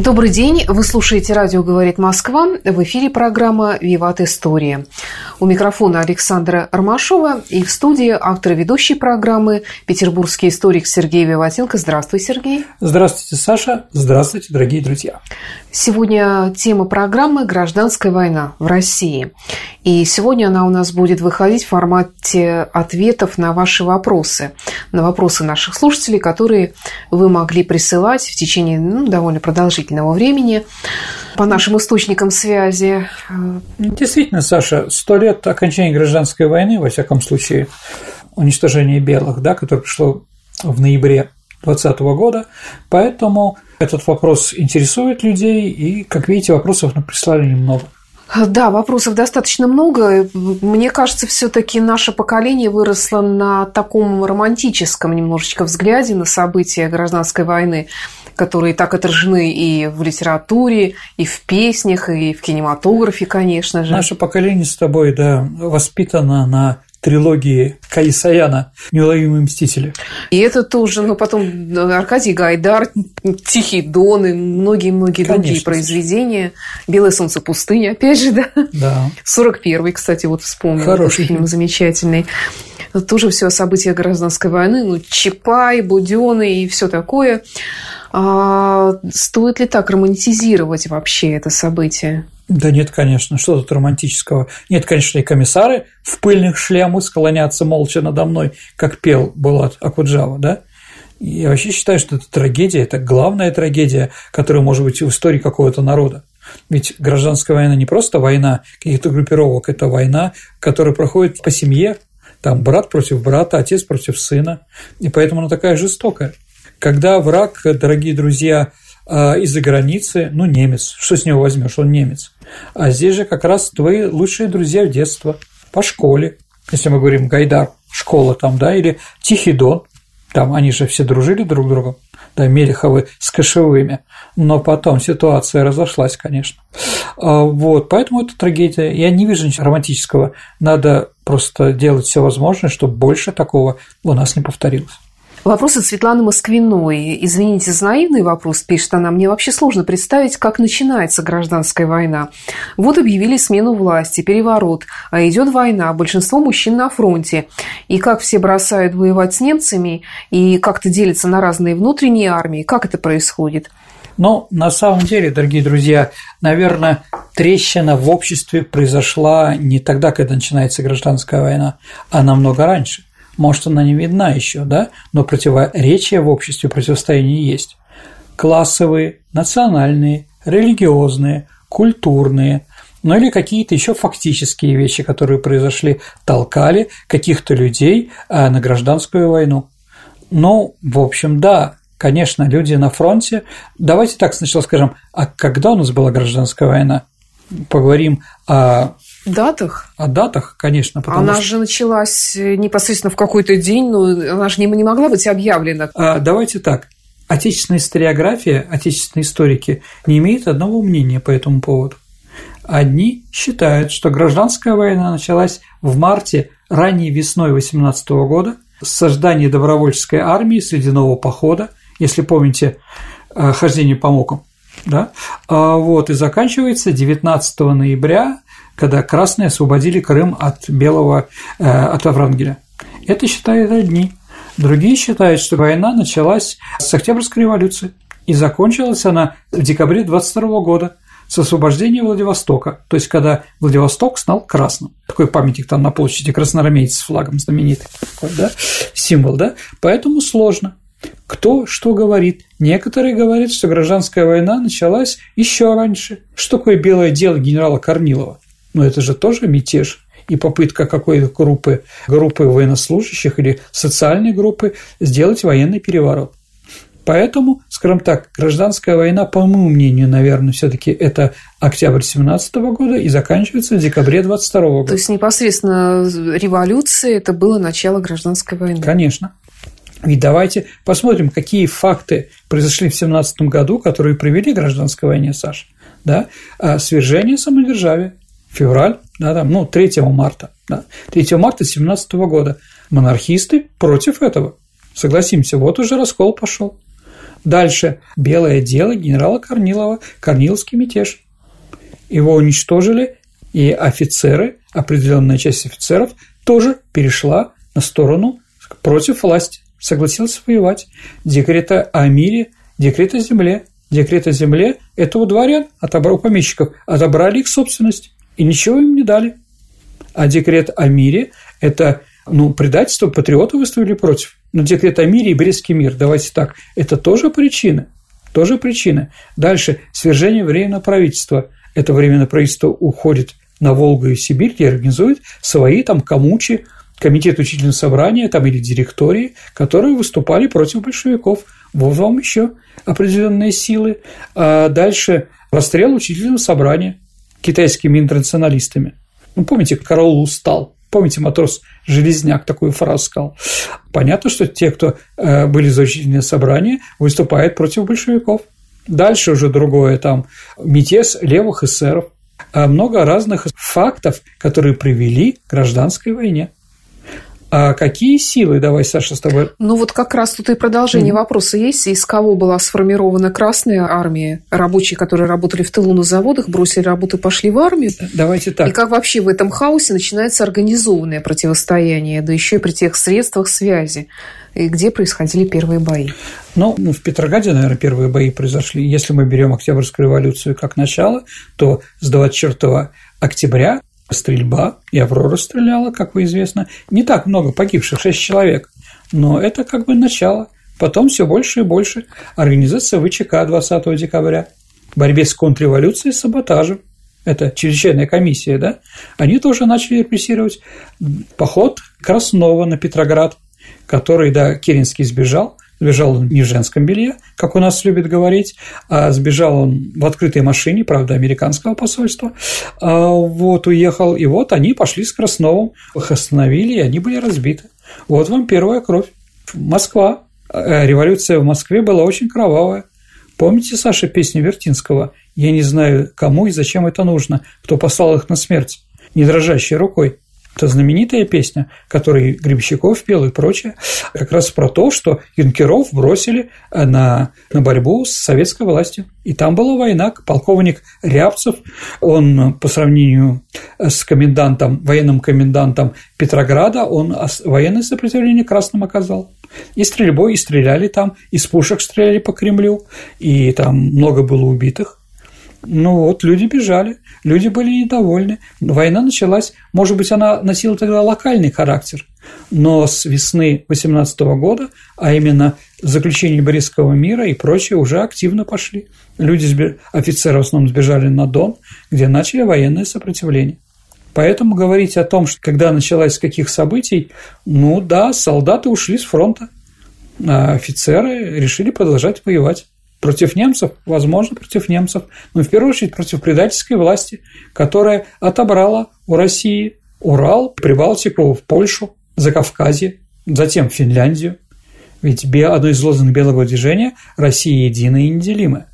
Добрый день. Вы слушаете «Радио говорит Москва». В эфире программа «Виват История». У микрофона Александра Ромашова и в студии автор ведущей программы петербургский историк Сергей Виватенко. Здравствуй, Сергей. Здравствуйте, Саша. Здравствуйте, дорогие друзья. Сегодня тема программы «Гражданская война в России». И сегодня она у нас будет выходить в формате ответов на ваши вопросы, на вопросы наших слушателей, которые вы могли присылать в течение ну, довольно продолжительного времени по нашим источникам связи. Действительно, Саша, сто лет окончания гражданской войны, во всяком случае, уничтожения белых, да, которое пришло в ноябре 2020 года, поэтому этот вопрос интересует людей, и, как видите, вопросов нам прислали немного. Да, вопросов достаточно много. Мне кажется, все-таки наше поколение выросло на таком романтическом немножечко взгляде на события гражданской войны, которые так отражены и в литературе, и в песнях, и в кинематографе, конечно же. Наше поколение с тобой, да, воспитано на трилогии Каисаяна «Неуловимые мстители». И это тоже, ну, потом Аркадий Гайдар, «Тихий Дон» и многие-многие другие произведения. «Белое солнце пустыни», опять же, да? Да. 41-й, кстати, вот вспомнил. Хороший фильм. замечательный. Тоже все о событиях гражданской войны, ну, Чапай, Будённый и все такое. А стоит ли так романтизировать вообще это событие? Да нет, конечно, что тут романтического? Нет, конечно, и комиссары в пыльных шлемах склонятся молча надо мной, как пел Булат Акуджава, да? Я вообще считаю, что это трагедия, это главная трагедия, которая может быть в истории какого-то народа. Ведь гражданская война не просто война каких-то группировок, это война, которая проходит по семье, там брат против брата, отец против сына, и поэтому она такая жестокая. Когда враг, дорогие друзья, а, из-за границы, ну, немец, что с него возьмешь, он немец. А здесь же как раз твои лучшие друзья в детство, по школе, если мы говорим Гайдар, школа там, да, или Тихий Дон, там они же все дружили друг с другом, да, Мелеховы с Кошевыми, но потом ситуация разошлась, конечно. А, вот, поэтому это трагедия. Я не вижу ничего романтического. Надо просто делать все возможное, чтобы больше такого у нас не повторилось. Вопрос от Светланы Москвиной. Извините за наивный вопрос, пишет она. Мне вообще сложно представить, как начинается гражданская война. Вот объявили смену власти, переворот, а идет война, большинство мужчин на фронте. И как все бросают воевать с немцами, и как-то делятся на разные внутренние армии. Как это происходит? Но на самом деле, дорогие друзья, наверное, трещина в обществе произошла не тогда, когда начинается гражданская война, а намного раньше. Может, она не видна еще, да, но противоречия в обществе, противостояние есть. Классовые, национальные, религиозные, культурные, ну или какие-то еще фактические вещи, которые произошли, толкали каких-то людей а, на гражданскую войну. Ну, в общем, да, конечно, люди на фронте. Давайте так сначала скажем, а когда у нас была гражданская война? Поговорим о датах? О датах, конечно. Она что... же началась э, непосредственно в какой-то день, но она же не, не могла быть объявлена. А, давайте так. Отечественная историография, отечественные историки не имеют одного мнения по этому поводу. Одни считают, что гражданская война началась в марте, ранней весной 18 года, с создания добровольческой армии с ледяного похода, если помните, э, хождение по мукам, да, а вот, и заканчивается 19 ноября когда красные освободили Крым от белого, э, от Аврангеля. Это считают одни. Другие считают, что война началась с Октябрьской революции, и закончилась она в декабре 22 года с освобождения Владивостока, то есть когда Владивосток стал красным. Такой памятник там на площади красноармейцев с флагом знаменитый, такой, да, символ, да, поэтому сложно. Кто что говорит? Некоторые говорят, что гражданская война началась еще раньше. Что такое белое дело генерала Корнилова? Но это же тоже мятеж. и попытка какой-то группы, группы военнослужащих или социальной группы сделать военный переворот. Поэтому, скажем так, гражданская война, по моему мнению, наверное, все-таки это октябрь 17 года и заканчивается в декабре 22 года. То есть непосредственно революция это было начало гражданской войны. Конечно. И давайте посмотрим, какие факты произошли в 17 году, которые привели к гражданской войне, Саша. Да? А свержение самодержавия, февраль, да, там, ну, 3 марта, да, 3 марта 17 года. Монархисты против этого. Согласимся, вот уже раскол пошел. Дальше белое дело генерала Корнилова, Корниловский мятеж. Его уничтожили, и офицеры, определенная часть офицеров тоже перешла на сторону против власти, согласилась воевать. Декрет о мире, декрет о земле. Декрет о земле – это у дворян, отобрал помещиков, отобрали их собственность и ничего им не дали. А декрет о мире – это ну, предательство, патриоты выставили против. Но декрет о мире и Брестский мир, давайте так, это тоже причина. Тоже причина. Дальше, свержение временного правительства. Это временное правительство уходит на Волгу и Сибирь, где организует свои там комучи, комитет учительного собрания там, или директории, которые выступали против большевиков. Вот вам еще определенные силы. А дальше расстрел учительного собрания китайскими интернационалистами. Ну, помните, Караул устал. Помните, матрос Железняк такую фразу сказал. Понятно, что те, кто э, были за учительное собрание, выступают против большевиков. Дальше уже другое, там, мятеж левых эсеров. А много разных фактов, которые привели к гражданской войне. А какие силы, давай, Саша, с тобой? Ну вот как раз тут и продолжение mm-hmm. вопроса есть. Из кого была сформирована Красная армия? Рабочие, которые работали в тылу на заводах, бросили работу и пошли в армию? Давайте так. И как вообще в этом хаосе начинается организованное противостояние, да еще и при тех средствах связи? И где происходили первые бои? Ну, ну, в Петрограде, наверное, первые бои произошли. Если мы берем Октябрьскую революцию как начало, то с 24 октября стрельба, и «Аврора» стреляла, как вы известно. Не так много погибших, 6 человек, но это как бы начало. Потом все больше и больше. Организация ВЧК 20 декабря, борьбе с контрреволюцией и саботажем. Это чрезвычайная комиссия, да? Они тоже начали репрессировать. Поход Краснова на Петроград, который, да, Керенский сбежал, Сбежал он не в женском белье, как у нас любят говорить, а сбежал он в открытой машине, правда, американского посольства. А вот уехал, и вот они пошли с Красновым, их остановили, и они были разбиты. Вот вам первая кровь. Москва. Э, революция в Москве была очень кровавая. Помните, Саша, песню Вертинского «Я не знаю, кому и зачем это нужно, кто послал их на смерть, не дрожащей рукой». Это знаменитая песня, которую Гребщиков пел и прочее, как раз про то, что юнкеров бросили на, на борьбу с советской властью. И там была война. Полковник Рябцев, он по сравнению с комендантом, военным комендантом Петрограда, он военное сопротивление красным оказал. И стрельбой, и стреляли там, из пушек стреляли по Кремлю, и там много было убитых. Ну вот, люди бежали, люди были недовольны. Война началась, может быть, она носила тогда локальный характер, но с весны 18 года, а именно заключение Брестского мира и прочее, уже активно пошли. Люди, офицеры в основном сбежали на Дон, где начали военное сопротивление. Поэтому говорить о том, что когда началась с каких событий, ну да, солдаты ушли с фронта, а офицеры решили продолжать воевать. Против немцев? Возможно, против немцев. Но в первую очередь против предательской власти, которая отобрала у России Урал, Прибалтику, Польшу, Закавказье, затем Финляндию. Ведь одно из лозунгов белого движения – Россия единая и неделимая.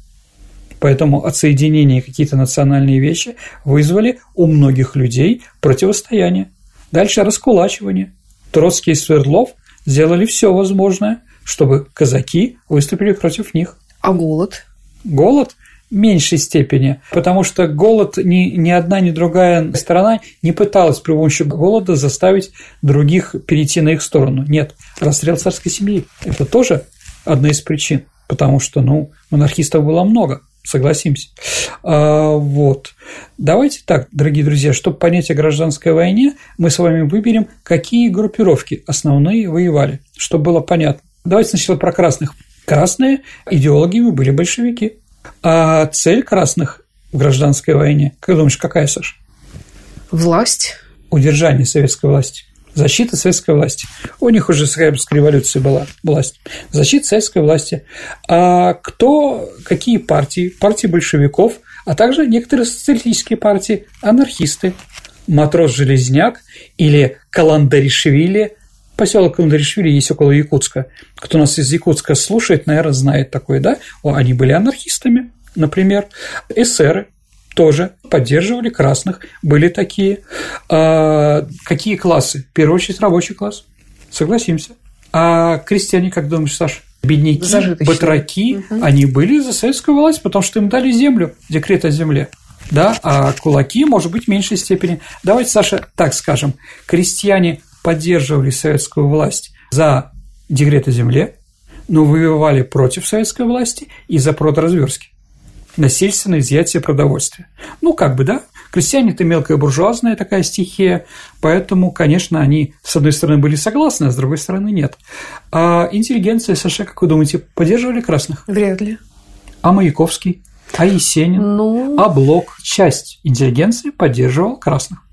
Поэтому отсоединение какие-то национальные вещи вызвали у многих людей противостояние. Дальше раскулачивание. Троцкий и Свердлов сделали все возможное, чтобы казаки выступили против них. А голод? Голод в меньшей степени, потому что голод ни, ни одна, ни другая сторона не пыталась при помощи голода заставить других перейти на их сторону. Нет, расстрел царской семьи – это тоже одна из причин, потому что, ну, монархистов было много, согласимся. А, вот. Давайте так, дорогие друзья, чтобы понять о гражданской войне, мы с вами выберем, какие группировки основные воевали, чтобы было понятно. Давайте сначала про красных. Красные идеологами были большевики. А цель красных в гражданской войне, как думаешь, какая, Саша? Власть. удержание советской власти. Защита советской власти. У них уже с революции была власть. Защита советской власти. А кто, какие партии? Партии большевиков, а также некоторые социалистические партии, анархисты, матрос Железняк или Каландаришвили. Поселок Каландаришвили есть около Якутска. Кто нас из Якутска слушает, наверное, знает такой, да? Они были анархистами, например. Эсеры, тоже поддерживали красных, были такие. А, какие классы? В первую очередь рабочий класс, согласимся. А крестьяне, как думаешь, Саша? Бедняки, батраки, угу. они были за советскую власть, потому что им дали землю, декрет о земле. Да, а кулаки, может быть, в меньшей степени. Давайте, Саша, так скажем, крестьяне поддерживали советскую власть за декрет о земле, но воевали против советской власти и за продразверстки насильственное изъятие продовольствия. Ну, как бы, да, крестьяне – это мелкая буржуазная такая стихия, поэтому, конечно, они, с одной стороны, были согласны, а с другой стороны, нет. А интеллигенция США, как вы думаете, поддерживали красных? Вряд ли. А Маяковский? А Есенин? Ну... А Блок? Часть интеллигенции поддерживал красных.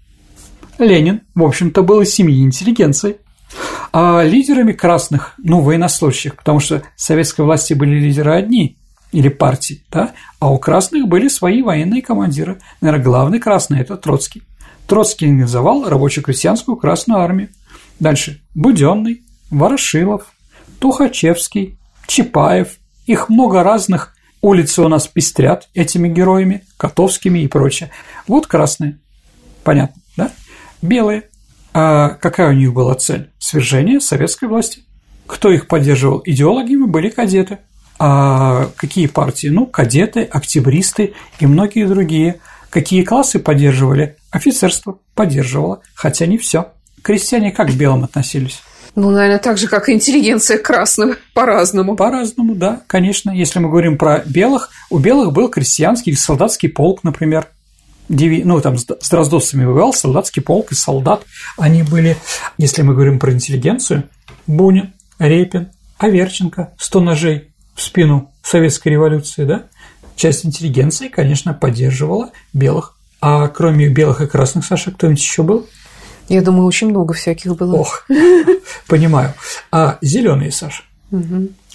Ленин, в общем-то, был из семьи интеллигенции. А лидерами красных, ну, военнослужащих, потому что в советской власти были лидеры одни, или партий, да, а у красных были свои военные командиры. Наверное, главный красный – это Троцкий. Троцкий организовал рабоче-крестьянскую Красную Армию. Дальше – Буденный, Ворошилов, Тухачевский, Чапаев. Их много разных. Улицы у нас пестрят этими героями, Котовскими и прочее. Вот красные. Понятно? Белые. А какая у них была цель? Свержение советской власти. Кто их поддерживал идеологами, были кадеты – а какие партии? Ну, кадеты, октябристы и многие другие. Какие классы поддерживали? Офицерство поддерживало, хотя не все. Крестьяне как к белым относились? Ну, наверное, так же, как и интеллигенция красных, по-разному. По-разному, да, конечно. Если мы говорим про белых, у белых был крестьянский солдатский полк, например. Ну, там с дроздовцами воевал солдатский полк и солдат. Они были, если мы говорим про интеллигенцию, Бунин, Репин, Аверченко, Сто ножей, в спину советской революции, да, часть интеллигенции, конечно, поддерживала белых. А кроме белых и красных, Саша, кто-нибудь еще был? Я думаю, очень много всяких было. Ох, понимаю. А зеленые, Саша?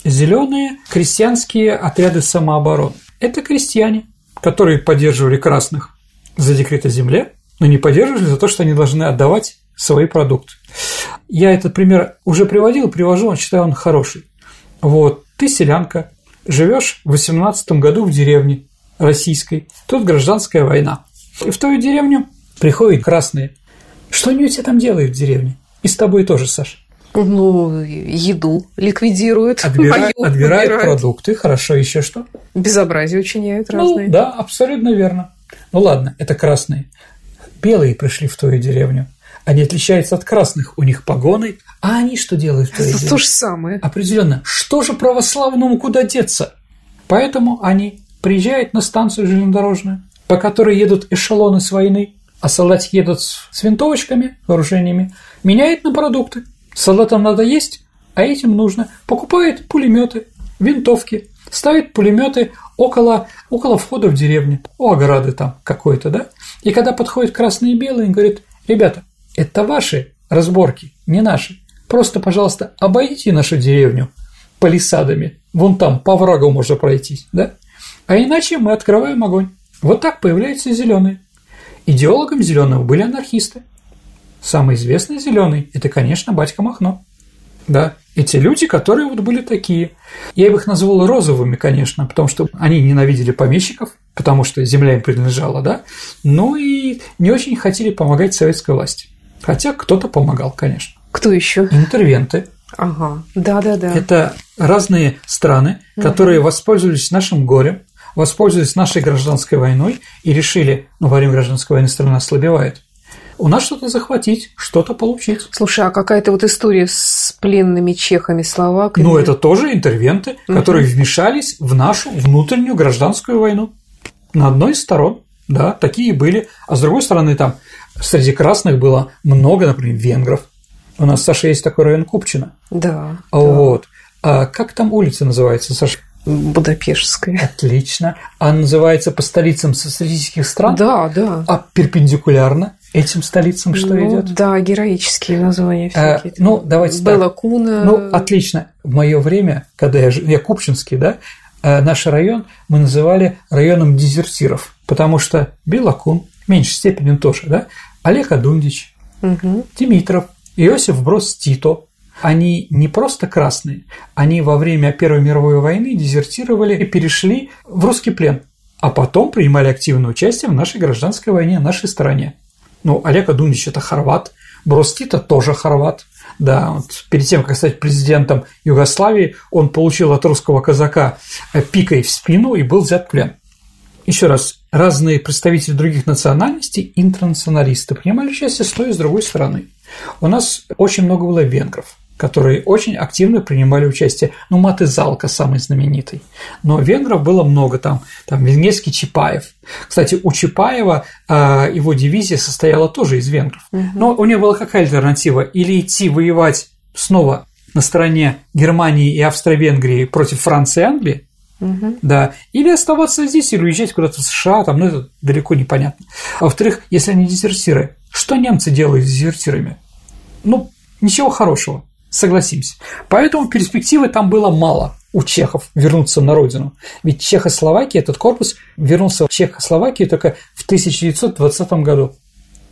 Зеленые крестьянские отряды самообороны. Это крестьяне, которые поддерживали красных за декрет о земле, но не поддерживали за то, что они должны отдавать свои продукты. Я этот пример уже приводил, привожу, он считаю, он хороший. Вот, ты селянка, живешь в 18 году в деревне российской, тут гражданская война. И в твою деревню приходят красные. Что они у тебя там делают в деревне? И с тобой тоже, Саш. Ну, еду ликвидируют. Отбирают, мою, отбирают продукты, хорошо, еще что? Безобразие учиняют ну, разные. Да, абсолютно верно. Ну ладно, это красные. Белые пришли в твою деревню. Они отличаются от красных, у них погоны, а они что делают? Это то же самое. Определенно. Что же православному куда деться? Поэтому они приезжают на станцию железнодорожную, по которой едут эшелоны с войны, а солдатики едут с винтовочками, вооружениями, меняют на продукты. Солдатам надо есть, а этим нужно. Покупают пулеметы, винтовки, ставят пулеметы около, около входа в деревню, у ограды там какой-то, да? И когда подходят красные и белые, говорят, ребята, это ваши разборки, не наши. Просто, пожалуйста, обойдите нашу деревню палисадами. Вон там, по врагу можно пройтись, да? А иначе мы открываем огонь. Вот так появляются зеленые. Идеологом зеленого были анархисты. Самый известный зеленый – это, конечно, батька Махно. Да, эти люди, которые вот были такие. Я бы их назвал розовыми, конечно, потому что они ненавидели помещиков, потому что земля им принадлежала, да, но и не очень хотели помогать советской власти. Хотя кто-то помогал, конечно. Кто еще? Интервенты. Ага, да-да-да. Это разные страны, которые угу. воспользовались нашим горем, воспользовались нашей гражданской войной и решили, ну, во время гражданской войны страна ослабевает, у нас что-то захватить, что-то получить. Слушай, а какая-то вот история с пленными чехами, словаками? Ну, это тоже интервенты, угу. которые вмешались в нашу внутреннюю гражданскую войну. На одной из сторон, да, такие были. А с другой стороны, там среди красных было много, например, венгров, у нас, Саша, есть такой район Купчино. Да. Вот. А как там улица называется, Саша? Будапештская. Отлично. А называется по столицам социалистических стран? Да, да. А перпендикулярно этим столицам что ну, идет? Да, героические названия а, всякие. ну, давайте Белла так. Куна. Ну, отлично. В мое время, когда я, я Купчинский, да, э, наш район мы называли районом дезертиров, потому что Белокун, в меньшей степени тоже, да, Олег Адундич, угу. Димитров, Иосиф Брос Тито, они не просто красные, они во время Первой мировой войны дезертировали и перешли в русский плен, а потом принимали активное участие в нашей гражданской войне, в нашей стране. Ну, Олег Адундич – это хорват, Брос Тито тоже хорват. Да, вот перед тем, как стать президентом Югославии, он получил от русского казака пикой в спину и был взят в плен. Еще раз, разные представители других национальностей, интернационалисты, принимали участие с той и с другой стороны. У нас очень много было венгров – которые очень активно принимали участие. Ну, Маты Залка самый знаменитый. Но венгров было много там. Там венгерский Чапаев. Кстати, у Чапаева э, его дивизия состояла тоже из венгров. Угу. Но у него была какая альтернатива? Или идти воевать снова на стороне Германии и Австро-Венгрии против Франции и Англии, Угу. Да. Или оставаться здесь, или уезжать куда-то в США, там, ну, это далеко непонятно. А во-вторых, если они дезертиры, что немцы делают с дезертирами? Ну, ничего хорошего. Согласимся. Поэтому перспективы там было мало у чехов вернуться на родину. Ведь Чехословакия, этот корпус вернулся в Чехословакию только в 1920 году.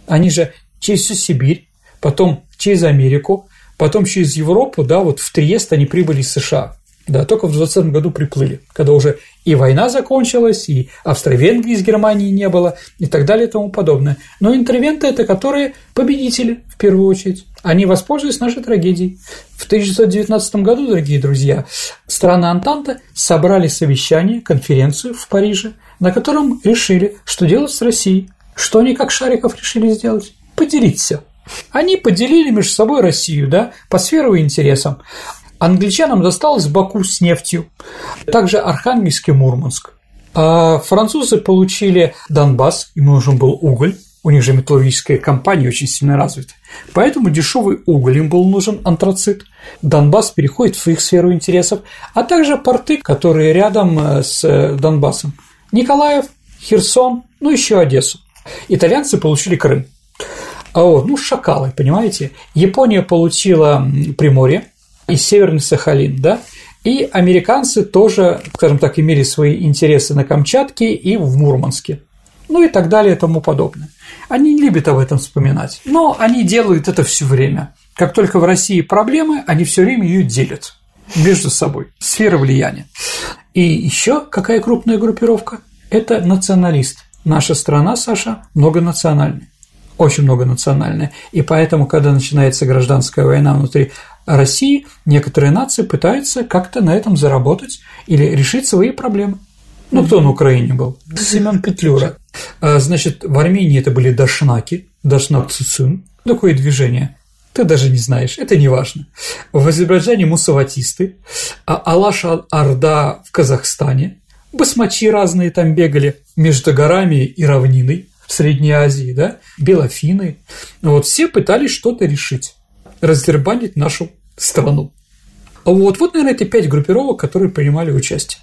Они же через всю Сибирь, потом через Америку, потом через Европу, да, вот в Триест они прибыли из США. Да, только в 20 году приплыли, когда уже и война закончилась, и Австро-Венгрии из Германии не было, и так далее и тому подобное. Но интервенты – это которые победители, в первую очередь. Они воспользовались нашей трагедией. В 1919 году, дорогие друзья, страны Антанта собрали совещание, конференцию в Париже, на котором решили, что делать с Россией. Что они, как Шариков, решили сделать? Поделить все. Они поделили между собой Россию, да, по сферам и интересам. Англичанам досталось Баку с нефтью, также Архангельск и Мурманск. А французы получили Донбасс, им нужен был уголь, у них же металлургическая компания очень сильно развита. Поэтому дешевый уголь им был нужен, антрацит. Донбасс переходит в их сферу интересов, а также порты, которые рядом э, с э, Донбассом. Николаев, Херсон, ну еще Одессу. Итальянцы получили Крым. А вот, ну, шакалы, понимаете? Япония получила Приморье, и Северный Сахалин, да, и американцы тоже, скажем так, имели свои интересы на Камчатке и в Мурманске, ну и так далее и тому подобное. Они не любят об этом вспоминать, но они делают это все время. Как только в России проблемы, они все время ее делят между собой. Сфера влияния. И еще какая крупная группировка? Это националист. Наша страна, Саша, многонациональная очень многонациональная. И поэтому, когда начинается гражданская война внутри России, некоторые нации пытаются как-то на этом заработать или решить свои проблемы. Ну, кто на Украине был? Семен Петлюра. А, значит, в Армении это были дашнаки, дашнак цуцун. Такое движение. Ты даже не знаешь, это не важно. В Азербайджане мусаватисты, а Алаша Орда в Казахстане, басмачи разные там бегали между горами и равниной в Средней Азии, да, белофины. Вот все пытались что-то решить, раздербанить нашу страну. Вот, вот, наверное, эти пять группировок, которые принимали участие.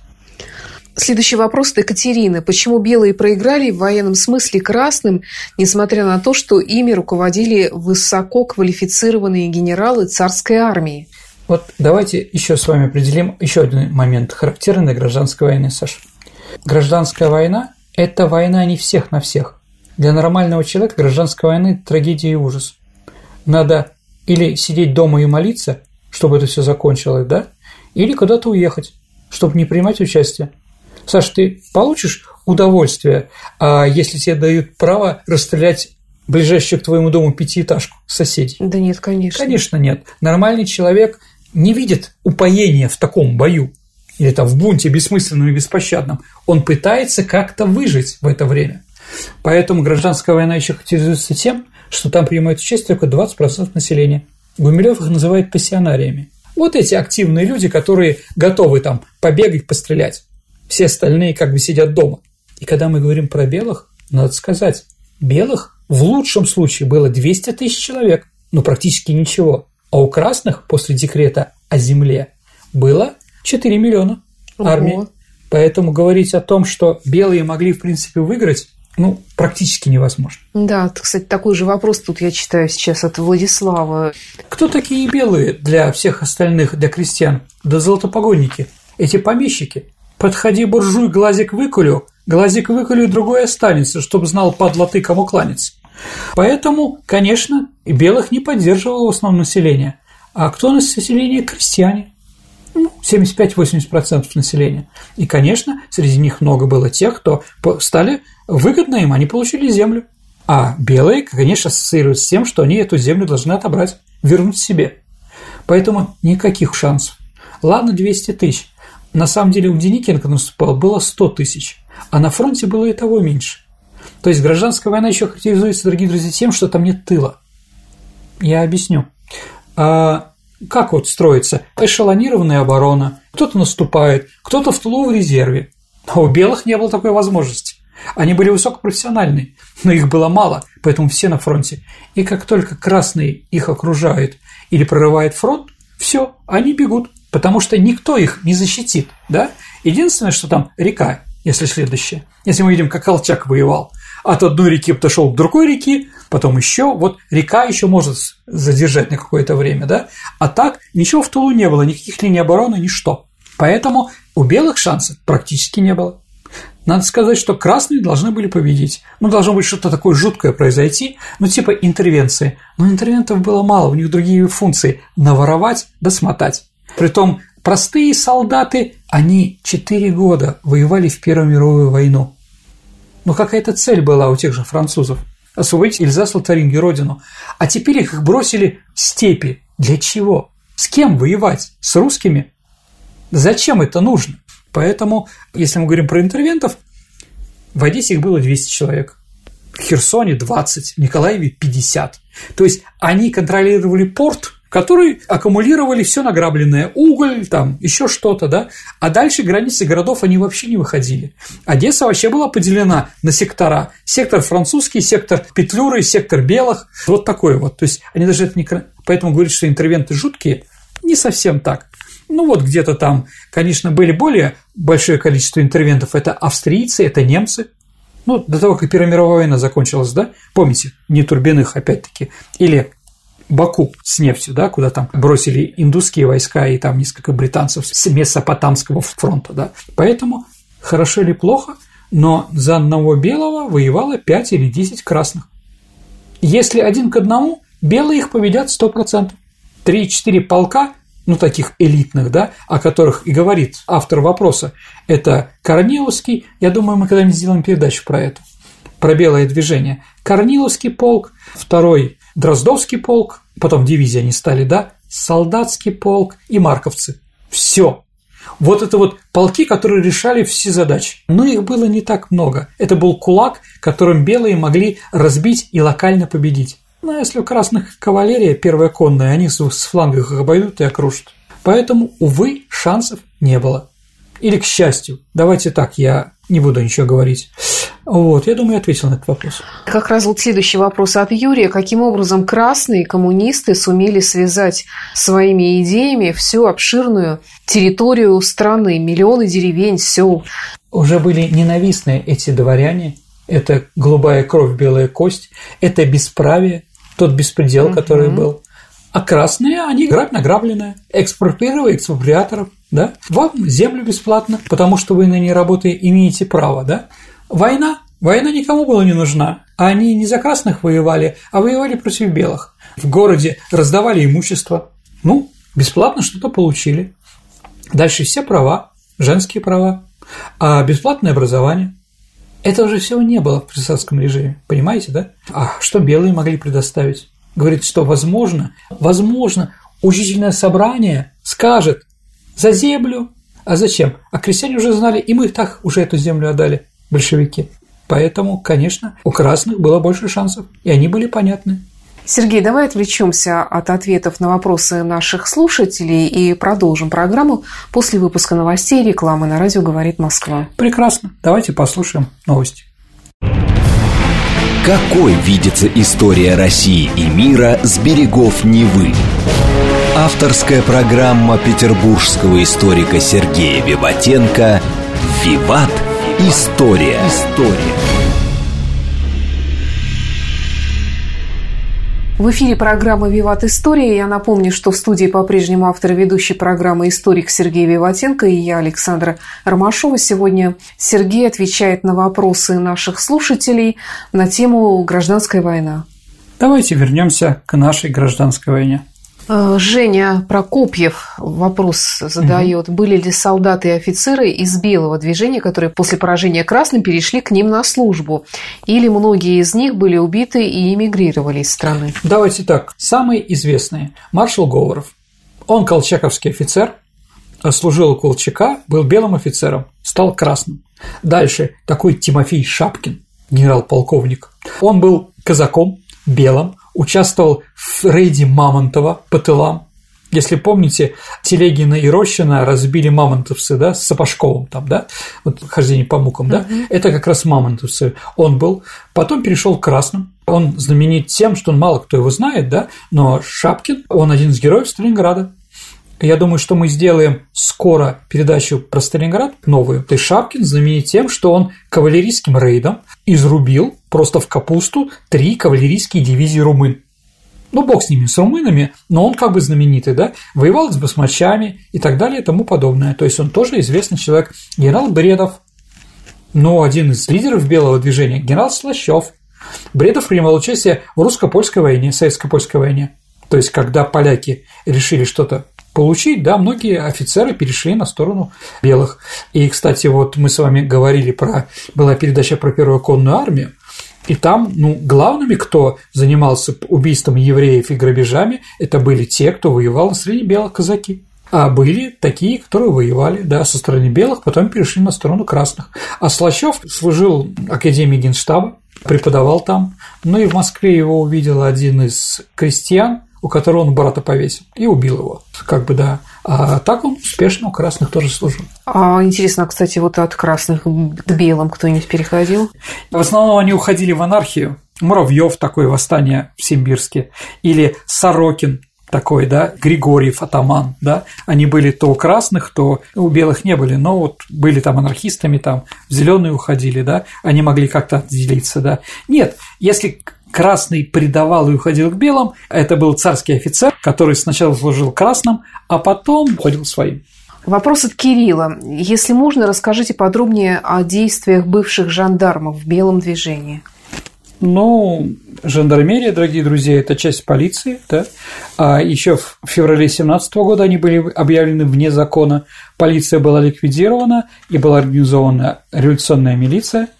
Следующий вопрос от Екатерины. Почему белые проиграли в военном смысле красным, несмотря на то, что ими руководили высоко квалифицированные генералы царской армии? Вот давайте еще с вами определим еще один момент, характерный для гражданской войны, Саша. Гражданская война – это война не всех на всех. Для нормального человека гражданская война – это трагедия и ужас. Надо или сидеть дома и молиться, чтобы это все закончилось, да, или куда-то уехать, чтобы не принимать участие. Саш, ты получишь удовольствие, а если тебе дают право расстрелять ближайшую к твоему дому пятиэтажку соседей? Да нет, конечно. Конечно, нет. Нормальный человек не видит упоения в таком бою или там в бунте бессмысленном и беспощадном. Он пытается как-то выжить в это время. Поэтому гражданская война еще характеризуется тем, что там принимают участие только 20% населения. Гумилев их называет пассионариями. Вот эти активные люди, которые готовы там побегать, пострелять. Все остальные как бы сидят дома. И когда мы говорим про белых, надо сказать, белых в лучшем случае было 200 тысяч человек, но практически ничего. А у красных после декрета о земле было 4 миллиона армии. Поэтому говорить о том, что белые могли, в принципе, выиграть, ну, практически невозможно. Да, кстати, такой же вопрос тут я читаю сейчас от Владислава. Кто такие белые для всех остальных, для крестьян? Да золотопогонники. Эти помещики. Подходи, буржуй, глазик выкулю, глазик выкулю, другой останется, чтобы знал, падла ты, кому кланяться. Поэтому, конечно, белых не поддерживало в основном население. А кто у нас население? Крестьяне. 75-80% населения. И, конечно, среди них много было тех, кто стали выгодно им, они получили землю. А белые, конечно, ассоциируются с тем, что они эту землю должны отобрать, вернуть себе. Поэтому никаких шансов. Ладно, 200 тысяч. На самом деле у Деникенко наступал было 100 тысяч, а на фронте было и того меньше. То есть гражданская война еще характеризуется, дорогие друзья, тем, что там нет тыла. Я объясню. А как вот строится эшелонированная оборона, кто-то наступает, кто-то в тылу в резерве. А у белых не было такой возможности. Они были высокопрофессиональные, но их было мало, поэтому все на фронте. И как только красные их окружают или прорывает фронт, все, они бегут, потому что никто их не защитит, да? Единственное, что там река, если следующее. Если мы видим, как Колчак воевал, от одной реки подошел к другой реке, потом еще, вот река еще может задержать на какое-то время, да, а так ничего в Тулу не было, никаких линий обороны, ничто. Поэтому у белых шансов практически не было. Надо сказать, что красные должны были победить. Ну, должно быть что-то такое жуткое произойти, ну, типа интервенции. Но интервентов было мало, у них другие функции – наворовать да смотать. Притом простые солдаты, они 4 года воевали в Первую мировую войну. Но какая-то цель была у тех же французов – освободить Эльзас, Лотарингию, родину. А теперь их бросили в степи. Для чего? С кем воевать? С русскими? Зачем это нужно? Поэтому, если мы говорим про интервентов, в Одессе их было 200 человек, в Херсоне 20, в Николаеве 50. То есть они контролировали порт, которые аккумулировали все награбленное, уголь, там, еще что-то, да, а дальше границы городов они вообще не выходили. Одесса вообще была поделена на сектора. Сектор французский, сектор Петлюры, сектор белых, вот такой вот. То есть они даже это не... Поэтому говорят, что интервенты жуткие, не совсем так. Ну вот где-то там, конечно, были более большое количество интервентов. Это австрийцы, это немцы. Ну, до того, как Первая мировая война закончилась, да? Помните, не Турбиных, опять-таки. Или Баку с нефтью, да, куда там бросили индусские войска и там несколько британцев с Месопотамского фронта, да. Поэтому хорошо или плохо, но за одного белого воевало 5 или 10 красных. Если один к одному, белые их победят 100%. 3-4 полка, ну, таких элитных, да, о которых и говорит автор вопроса, это Корниловский, я думаю, мы когда-нибудь сделаем передачу про это, про белое движение. Корниловский полк, второй Дроздовский полк, потом дивизия они стали, да, солдатский полк и марковцы. Все. Вот это вот полки, которые решали все задачи. Но их было не так много. Это был кулак, которым белые могли разбить и локально победить. Но если у красных кавалерия, первая конная, они с флангов их обойдут и окружат. Поэтому, увы, шансов не было. Или к счастью. Давайте так, я не буду ничего говорить. Вот, я думаю, я ответил на этот вопрос. Как раз вот следующий вопрос от Юрия. Каким образом красные коммунисты сумели связать своими идеями всю обширную территорию страны, миллионы деревень, сел? Уже были ненавистны эти дворяне, это голубая кровь, белая кость, это бесправие, тот беспредел, угу. который был. А красные, они грабь награбленное, экспроприировали экспроприаторов, да? Вам землю бесплатно, потому что вы на ней работаете, имеете право, да? Война? Война никому была не нужна. Они не за красных воевали, а воевали против белых. В городе раздавали имущество. Ну, бесплатно что-то получили. Дальше все права, женские права, а бесплатное образование. Это уже всего не было в присадском режиме, понимаете, да? А что белые могли предоставить? Говорит, что возможно, возможно, учительное собрание скажет за землю, а зачем? А крестьяне уже знали, и мы так уже эту землю отдали большевики. Поэтому, конечно, у красных было больше шансов, и они были понятны. Сергей, давай отвлечемся от ответов на вопросы наших слушателей и продолжим программу после выпуска новостей и рекламы на радио «Говорит Москва». Прекрасно. Давайте послушаем новости. Какой видится история России и мира с берегов Невы? Авторская программа петербургского историка Сергея Виватенко «Виват. История. История. В эфире программа «Виват История». Я напомню, что в студии по-прежнему автор и ведущий программы «Историк» Сергей Виватенко и я, Александра Ромашова. Сегодня Сергей отвечает на вопросы наших слушателей на тему «Гражданская война». Давайте вернемся к нашей гражданской войне. Э, Женя Прокопьев вопрос задает. Угу. Были ли солдаты и офицеры из белого движения, которые после поражения красным перешли к ним на службу? Или многие из них были убиты и эмигрировали из страны? Давайте так. Самые известные. Маршал Говоров. Он колчаковский офицер, служил у Колчака, был белым офицером, стал красным. Дальше такой Тимофей Шапкин, генерал-полковник. Он был казаком, белым, участвовал в рейде Мамонтова по тылам. Если помните, Телегина и Рощина разбили мамонтовцы, да, с Сапожковым там, да, вот хождение по мукам, да, угу. это как раз мамонтовцы он был. Потом перешел к красным. Он знаменит тем, что он мало кто его знает, да, но Шапкин, он один из героев Сталинграда. Я думаю, что мы сделаем скоро передачу про Сталинград новую. Ты Шапкин знаменит тем, что он кавалерийским рейдом изрубил просто в капусту три кавалерийские дивизии румын. Ну, бог с ними, с румынами, но он как бы знаменитый, да, воевал с басмачами и так далее и тому подобное. То есть он тоже известный человек. Генерал Бредов, ну, один из лидеров белого движения, генерал Слащев. Бредов принимал участие в русско-польской войне, советско-польской войне. То есть, когда поляки решили что-то получить, да, многие офицеры перешли на сторону белых. И, кстати, вот мы с вами говорили про, была передача про первую конную армию, и там, ну, главными, кто занимался убийством евреев и грабежами, это были те, кто воевал на стороне белых казаки. А были такие, которые воевали, да, со стороны белых, потом перешли на сторону красных. А Слащев служил в Академии Генштаба, преподавал там. Ну и в Москве его увидел один из крестьян, у которого он брата повесил, и убил его. Как бы да. А так он успешно у красных тоже служил. А интересно, кстати, вот от красных к белым кто-нибудь переходил? В основном они уходили в анархию. Муравьев такое восстание в Симбирске, или Сорокин, такой, да, Григорьев, атаман, да, они были то у красных, то у белых не были, но вот были там анархистами, там в зеленые уходили, да, они могли как-то отделиться, да. Нет, если красный предавал и уходил к белым. Это был царский офицер, который сначала служил красным, а потом уходил своим. Вопрос от Кирилла. Если можно, расскажите подробнее о действиях бывших жандармов в белом движении. Ну, жандармерия, дорогие друзья, это часть полиции, да. А еще в феврале 2017 года они были объявлены вне закона. Полиция была ликвидирована и была организована революционная милиция –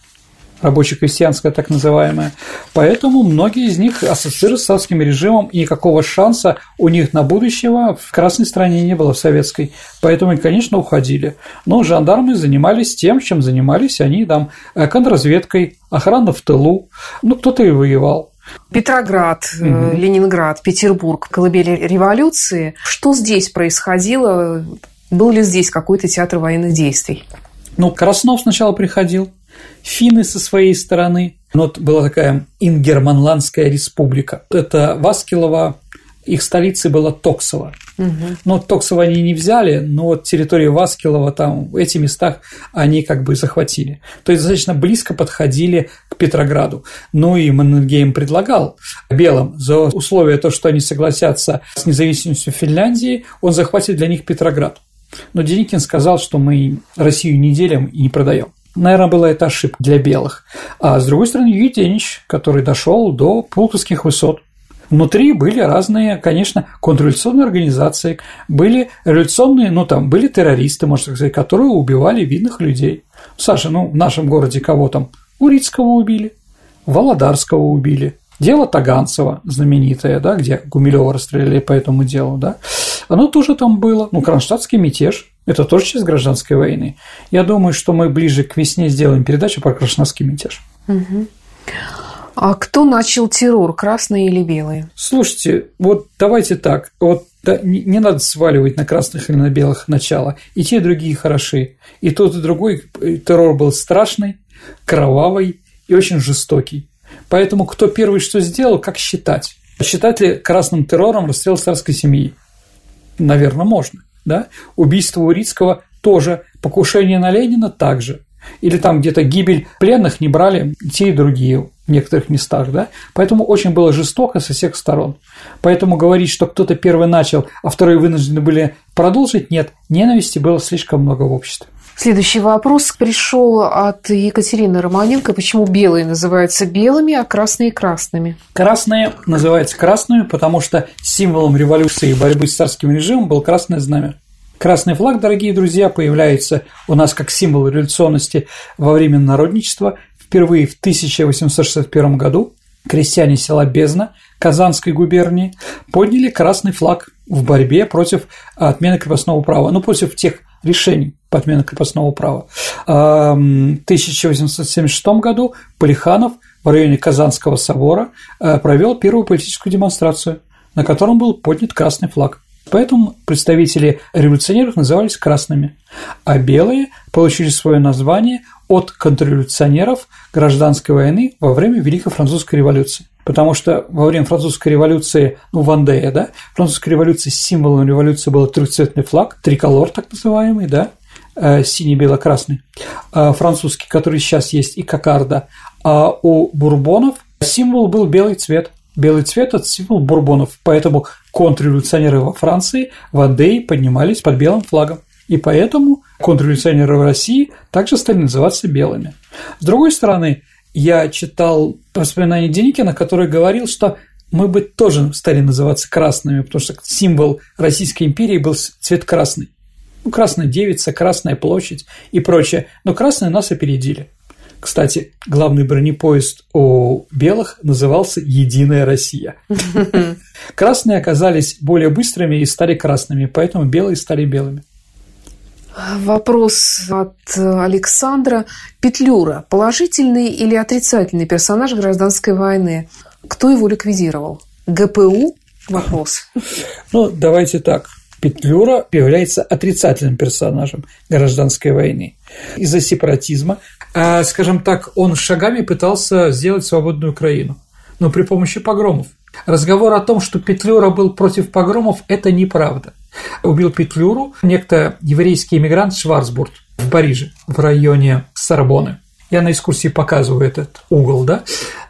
рабоче-крестьянская так называемая. Поэтому многие из них ассоциируют с советским режимом, и никакого шанса у них на будущего в красной стране не было, в советской. Поэтому они, конечно, уходили. Но жандармы занимались тем, чем занимались они там э, контрразведкой, охрана в тылу, ну, кто-то и воевал. Петроград, угу. Ленинград, Петербург, колыбели революции. Что здесь происходило? Был ли здесь какой-то театр военных действий? Ну, Краснов сначала приходил, финны со своей стороны. Но вот была такая Ингерманландская республика. Это Васкилова, их столицей была Токсово. Угу. Но Токсово они не взяли, но вот территорию Васкилова, там, в эти местах они как бы захватили. То есть достаточно близко подходили к Петрограду. Ну и Маннергейм предлагал белым за условие то, что они согласятся с независимостью Финляндии, он захватит для них Петроград. Но Деникин сказал, что мы Россию не делим и не продаем. Наверное, была это ошибка для белых. А с другой стороны, Юденич, который дошел до пулковских высот. Внутри были разные, конечно, контрреволюционные организации, были революционные, ну там были террористы, можно сказать, которые убивали видных людей. Саша, ну в нашем городе кого там? Урицкого убили, Володарского убили, дело Таганцева знаменитое, да, где Гумилева расстреляли по этому делу, да, оно тоже там было, ну, кронштадтский мятеж, это тоже часть гражданской войны. Я думаю, что мы ближе к весне сделаем передачу про кронштадтский мятеж. Угу. А кто начал террор, красные или белые? Слушайте, вот давайте так, вот да, не, не надо сваливать на красных или на белых начало. И те, и другие хороши. И тот, и другой террор был страшный, кровавый и очень жестокий. Поэтому кто первый что сделал, как считать? Считать ли красным террором расстрел царской семьи? Наверное, можно да, убийство Урицкого тоже, покушение на Ленина также. Или там где-то гибель пленных не брали те и другие. В некоторых местах, да, поэтому очень было жестоко со всех сторон. Поэтому говорить, что кто-то первый начал, а вторые вынуждены были продолжить, нет, ненависти было слишком много в обществе. Следующий вопрос пришел от Екатерины Романенко. Почему белые называются белыми, а красные – красными? Красные называются красными, потому что символом революции и борьбы с царским режимом был красное знамя. Красный флаг, дорогие друзья, появляется у нас как символ революционности во время народничества впервые в 1861 году. Крестьяне села Бездна Казанской губернии подняли красный флаг в борьбе против отмены крепостного права, ну, против тех решений по отмене крепостного права. В 1876 году Полиханов в районе Казанского собора э, провел первую политическую демонстрацию, на котором был поднят красный флаг. Поэтому представители революционеров назывались красными, а белые получили свое название от контрреволюционеров гражданской войны во время Великой Французской революции. Потому что во время французской революции, ну, Вандея, да, французской революции символом революции был трехцветный флаг, триколор так называемый, да, э, синий-бело-красный, э, французский, который сейчас есть, и кокарда, а у бурбонов символ был белый цвет. Белый цвет – это символ бурбонов, поэтому контрреволюционеры во Франции в Андее поднимались под белым флагом. И поэтому контрреволюционеры в России также стали называться белыми. С другой стороны, я читал воспоминания Деникина, который говорил, что мы бы тоже стали называться красными, потому что символ Российской империи был цвет красный. Ну, красная девица, красная площадь и прочее. Но красные нас опередили. Кстати, главный бронепоезд у белых назывался «Единая Россия». Красные оказались более быстрыми и стали красными, поэтому белые стали белыми. Вопрос от Александра. Петлюра – положительный или отрицательный персонаж гражданской войны? Кто его ликвидировал? ГПУ? Вопрос. Ну, давайте так. Петлюра является отрицательным персонажем гражданской войны из-за сепаратизма. А, скажем так, он шагами пытался сделать свободную Украину, но при помощи погромов. Разговор о том, что Петлюра был против погромов, это неправда убил Петлюру некто еврейский иммигрант Шварцбург в Париже, в районе Сорбоны. Я на экскурсии показываю этот угол, да?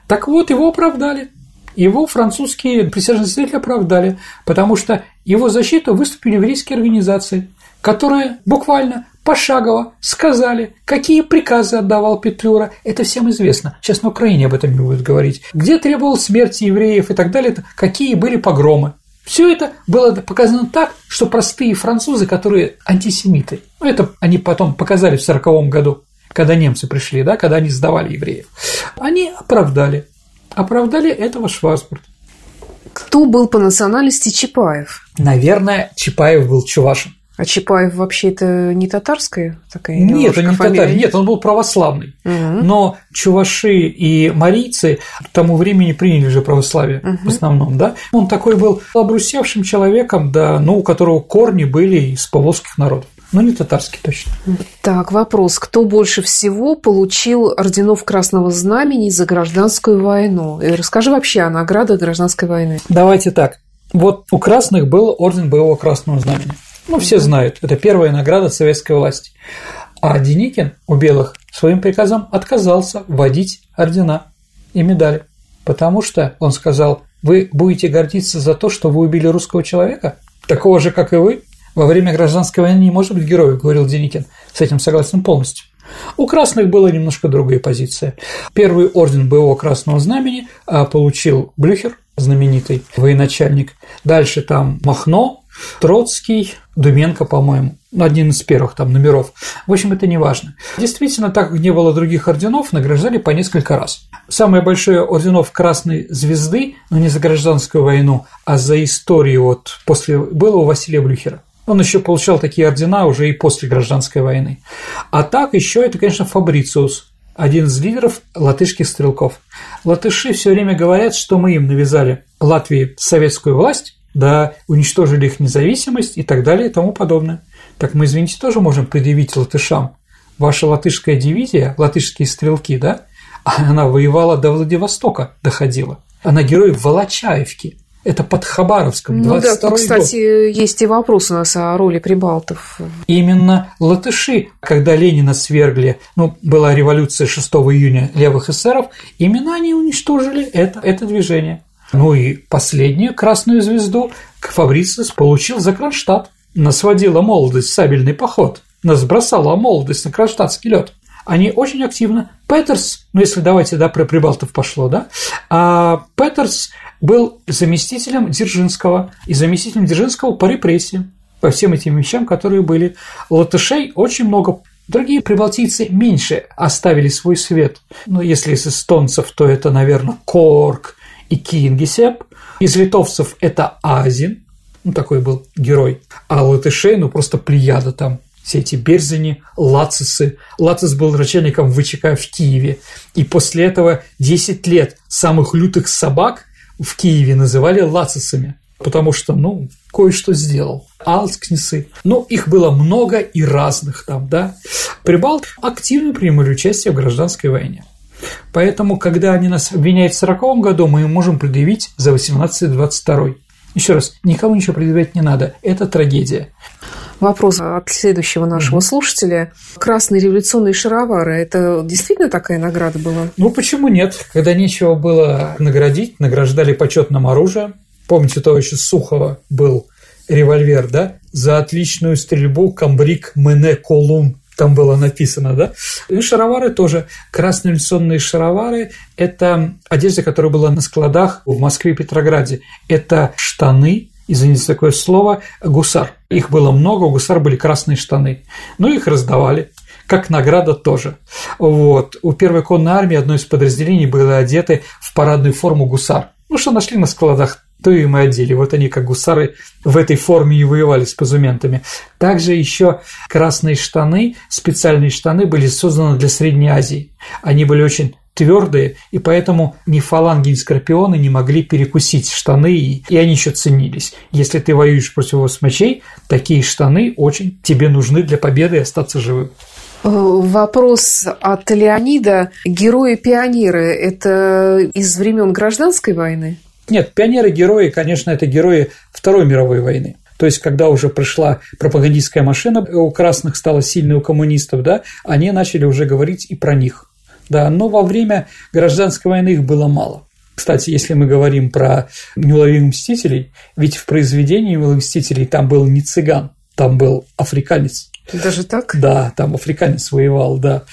Так вот, его оправдали. Его французские присяжные свидетели оправдали, потому что его защиту выступили еврейские организации, которые буквально пошагово сказали, какие приказы отдавал Петлюра. Это всем известно. Сейчас на Украине об этом не будут говорить. Где требовал смерти евреев и так далее, какие были погромы. Все это было показано так, что простые французы, которые антисемиты, ну, это они потом показали в 1940 году, когда немцы пришли, да, когда они сдавали евреев, они оправдали, оправдали этого Шварцбурга. Кто был по национальности Чапаев? Наверное, Чапаев был чувашем. А Чапаев вообще это не татарская такая? Нет, он не татар, нет, он был православный. Угу. Но чуваши и марийцы к тому времени приняли же православие угу. в основном, да? Он такой был обрусевшим человеком, да, ну, у которого корни были из поволжских народов. Но не татарский точно. Так, вопрос. Кто больше всего получил орденов Красного Знамени за гражданскую войну? И расскажи вообще о наградах гражданской войны. Давайте так. Вот у красных был орден боевого Красного Знамени. Ну, все знают, это первая награда советской власти. А Деникин у белых своим приказом отказался вводить ордена и медали, потому что он сказал, вы будете гордиться за то, что вы убили русского человека, такого же, как и вы, во время гражданской войны не может быть героев, говорил Деникин. С этим согласен полностью. У красных была немножко другая позиция. Первый орден боевого красного знамени а, получил Блюхер, знаменитый военачальник. Дальше там Махно, Троцкий, Думенко, по-моему, один из первых там номеров. В общем, это не важно. Действительно, так как не было других орденов, награждали по несколько раз. Самое большое орденов Красной Звезды, но не за гражданскую войну, а за историю вот после было у Василия Блюхера. Он еще получал такие ордена уже и после гражданской войны. А так еще это, конечно, Фабрициус, один из лидеров латышских стрелков. Латыши все время говорят, что мы им навязали Латвии советскую власть, да, уничтожили их независимость и так далее и тому подобное. Так мы, извините, тоже можем предъявить латышам. Ваша латышская дивизия, латышские стрелки, да, она воевала до Владивостока, доходила. Она герой в Волочаевке. Это под Хабаровском, Ну да, год. кстати, есть и вопрос у нас о роли прибалтов. Именно латыши, когда Ленина свергли, ну, была революция 6 июня левых эсеров, именно они уничтожили это, это движение. Ну и последнюю красную звезду Фабрициус получил за Кронштадт. Нас водила молодость в сабельный поход. Нас бросала молодость на кронштадтский лед. Они очень активно. Петерс, ну если давайте, да, про прибалтов пошло, да, а Петерс был заместителем Дзержинского и заместителем Дзержинского по репрессиям, по всем этим вещам, которые были. Латышей очень много Другие прибалтийцы меньше оставили свой свет. Ну, если из эстонцев, то это, наверное, Корк и Кингисепп. Из литовцев это Азин, ну, такой был герой. А латышей, ну, просто плеяда там все эти Берзини, Лацисы. Лацис был начальником ВЧК в Киеве. И после этого 10 лет самых лютых собак в Киеве называли лацисами, потому что, ну, кое-что сделал. Алскнисы. Ну, их было много и разных там, да. Прибалты активно принимали участие в гражданской войне. Поэтому, когда они нас обвиняют в 40 году, мы им можем предъявить за 18-22. Еще раз, никому ничего предъявлять не надо. Это трагедия. Вопрос от следующего нашего угу. слушателя. Красные революционные шаровары – это действительно такая награда была? Ну, почему нет? Когда нечего было наградить, награждали почетным оружием. Помните, товарища Сухова был револьвер, да? За отличную стрельбу камбрик Мене Колун там было написано, да? И шаровары тоже. Красные революционные шаровары – это одежда, которая была на складах в Москве и Петрограде. Это штаны, извините такое слово, гусар. Их было много, у гусар были красные штаны. Ну, их раздавали как награда тоже. Вот. У первой конной армии одно из подразделений было одеты в парадную форму гусар. Ну, что нашли на складах, то и мы одели. Вот они, как гусары, в этой форме и воевали с позументами. Также еще красные штаны, специальные штаны были созданы для Средней Азии. Они были очень твердые, и поэтому ни фаланги, ни скорпионы не могли перекусить штаны, и они еще ценились. Если ты воюешь против его смочей, такие штаны очень тебе нужны для победы и остаться живым. Э, вопрос от Леонида. Герои-пионеры – это из времен гражданской войны? Нет, пионеры-герои, конечно, это герои Второй мировой войны. То есть, когда уже пришла пропагандистская машина, у красных стало сильной у коммунистов, да, они начали уже говорить и про них. Да, но во время гражданской войны их было мало. Кстати, если мы говорим про неуловимых мстителей, ведь в произведении неуловимых мстителей там был не цыган, там был африканец. Даже так? Да, там африканец воевал, да.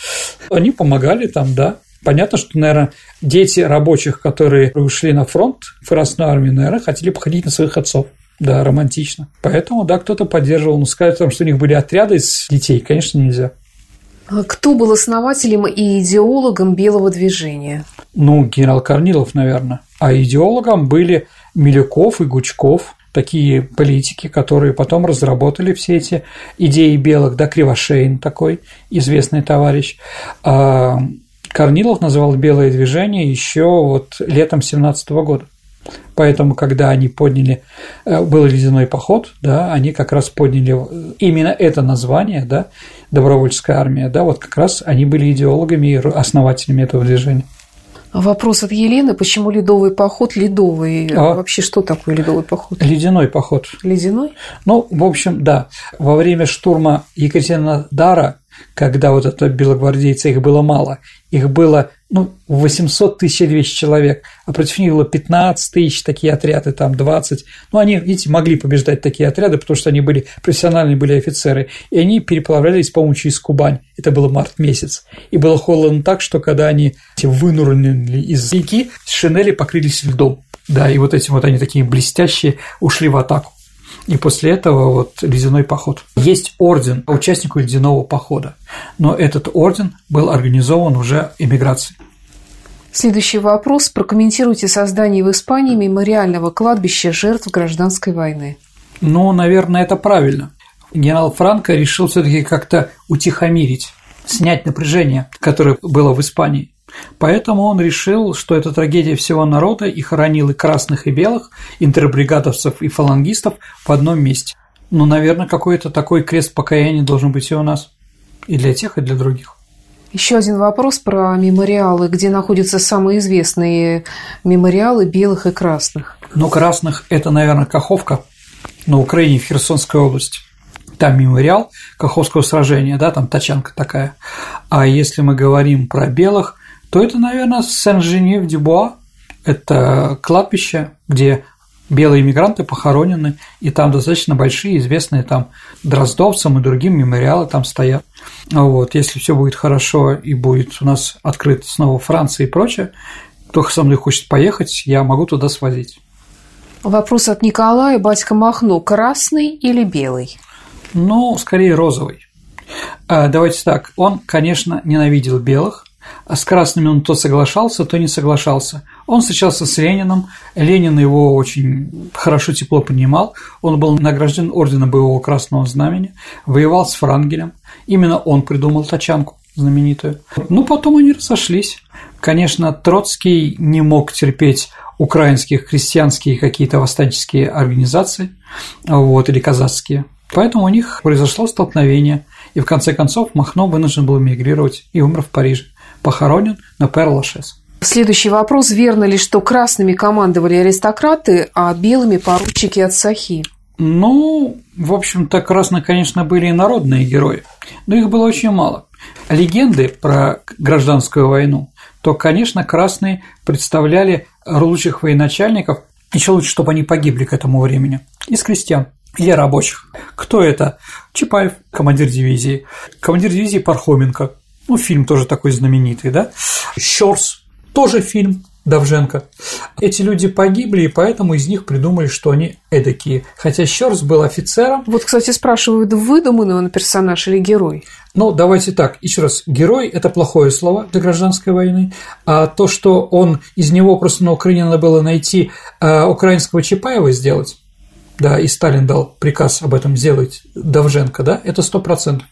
Они помогали там, да. Понятно, что, наверное, дети рабочих, которые ушли на фронт в Красную армию, наверное, хотели походить на своих отцов. Да, романтично. Поэтому, да, кто-то поддерживал. Но сказать о том, что у них были отряды из детей, конечно, нельзя. А кто был основателем и идеологом белого движения? Ну, генерал Корнилов, наверное. А идеологом были Милюков и Гучков, такие политики, которые потом разработали все эти идеи белых, да, Кривошеин такой известный товарищ. А Корнилов называл белое движение еще вот летом 17 года. Поэтому, когда они подняли, э, был ледяной поход, да, они как раз подняли именно это название, да, добровольческая армия, да, вот как раз они были идеологами и основателями этого движения. Вопрос от Елены. Почему ледовый поход ледовый? А Вообще, что такое ледовый поход? Ледяной поход. Ледяной? Ну, в общем, да. Во время штурма Екатеринодара когда вот это белогвардейцы, их было мало, их было ну, 800 тысяч 200 человек, а против них было 15 тысяч, такие отряды, там 20. Ну, они, видите, могли побеждать такие отряды, потому что они были профессиональные, были офицеры, и они переплавлялись, по-моему, через Кубань. Это было март месяц. И было холодно так, что когда они вынурнули из реки, шинели покрылись льдом. Да, и вот эти вот они такие блестящие ушли в атаку. И после этого вот ледяной поход. Есть орден участнику ледяного похода, но этот орден был организован уже эмиграцией. Следующий вопрос. Прокомментируйте создание в Испании мемориального кладбища жертв гражданской войны. Ну, наверное, это правильно. Генерал Франко решил все таки как-то утихомирить, снять напряжение, которое было в Испании. Поэтому он решил, что это трагедия всего народа и хоронил и красных, и белых, интербригадовцев и фалангистов в одном месте. Ну, наверное, какой-то такой крест покаяния должен быть и у нас. И для тех, и для других. Еще один вопрос про мемориалы. Где находятся самые известные мемориалы белых и красных? Ну, красных – это, наверное, Каховка на Украине, в Херсонской области. Там мемориал Каховского сражения, да, там тачанка такая. А если мы говорим про белых, то это, наверное, Сен-Женев-Дюбуа. Это кладбище, где белые мигранты похоронены, и там достаточно большие, известные там Дроздовцам и другим мемориалы там стоят. Вот, если все будет хорошо и будет у нас открыт снова Франция и прочее, кто со мной хочет поехать, я могу туда свозить. Вопрос от Николая. Батька Махно, красный или белый? Ну, скорее розовый. А, давайте так, он, конечно, ненавидел белых, а с красными он то соглашался, то не соглашался. Он встречался с Лениным, Ленин его очень хорошо, тепло принимал, он был награжден орденом боевого красного знамени, воевал с Франгелем, именно он придумал тачанку знаменитую. Ну, потом они разошлись. Конечно, Троцкий не мог терпеть украинских крестьянские какие-то восстанческие организации, вот, или казацкие. Поэтому у них произошло столкновение, и в конце концов Махно вынужден был эмигрировать и умер в Париже похоронен на Пер-Лашес. Следующий вопрос. Верно ли, что красными командовали аристократы, а белыми – поручики от Сахи? Ну, в общем-то, красные, конечно, были и народные герои, но их было очень мало. Легенды про гражданскую войну, то, конечно, красные представляли лучших военачальников, еще лучше, чтобы они погибли к этому времени, из крестьян или рабочих. Кто это? Чапаев, командир дивизии, командир дивизии Пархоменко, ну, фильм тоже такой знаменитый, да? Щорс, тоже фильм Давженко. Эти люди погибли, и поэтому из них придумали, что они эдакие. Хотя Щорс был офицером. Вот, кстати, спрашивают, выдуманный он персонаж или герой? Ну, давайте так, еще раз, герой – это плохое слово для гражданской войны, а то, что он, из него просто на Украине надо было найти а, украинского Чапаева сделать, да, и Сталин дал приказ об этом сделать Давженко, да, это сто процентов.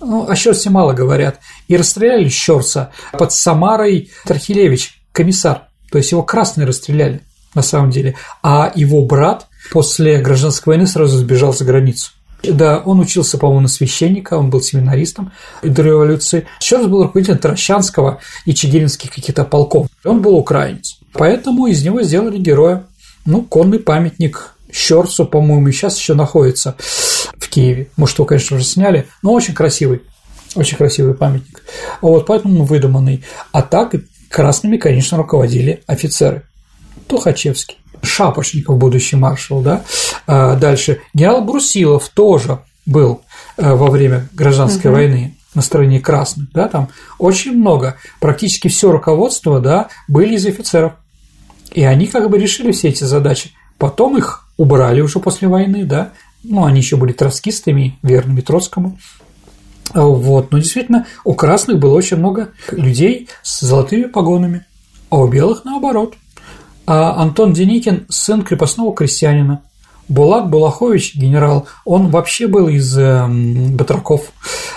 Ну, о Щерсе мало говорят. И расстреляли Щерса под Самарой Тархилевич, комиссар. То есть его красные расстреляли на самом деле. А его брат после гражданской войны сразу сбежал за границу. Да, он учился, по-моему, на священника, он был семинаристом до революции. Щерс был руководителем Таращанского и Чигиринских каких-то полков. Он был украинец. Поэтому из него сделали героя. Ну, конный памятник Щерсу, по-моему, сейчас еще находится в Киеве. Может, его, конечно, уже сняли, но очень красивый, очень красивый памятник. Вот, поэтому выдуманный. А так красными, конечно, руководили офицеры. Тухачевский, Шапошников, будущий маршал, да. А дальше генерал Брусилов тоже был э, во время гражданской угу. войны на стороне красных, да, там очень много, практически все руководство, да, были из офицеров. И они как бы решили все эти задачи. Потом их убрали уже после войны, да, ну, они еще были троцкистами, верными Троцкому. Вот. Но действительно, у красных было очень много людей с золотыми погонами, а у белых наоборот. А Антон Деникин – сын крепостного крестьянина. Булат Булахович, генерал, он вообще был из э, батраков.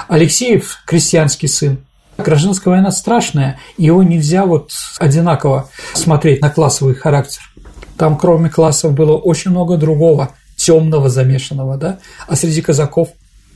Алексеев – крестьянский сын. Гражданская война страшная, его нельзя вот одинаково смотреть на классовый характер. Там, кроме классов, было очень много другого – темного замешанного, да, а среди казаков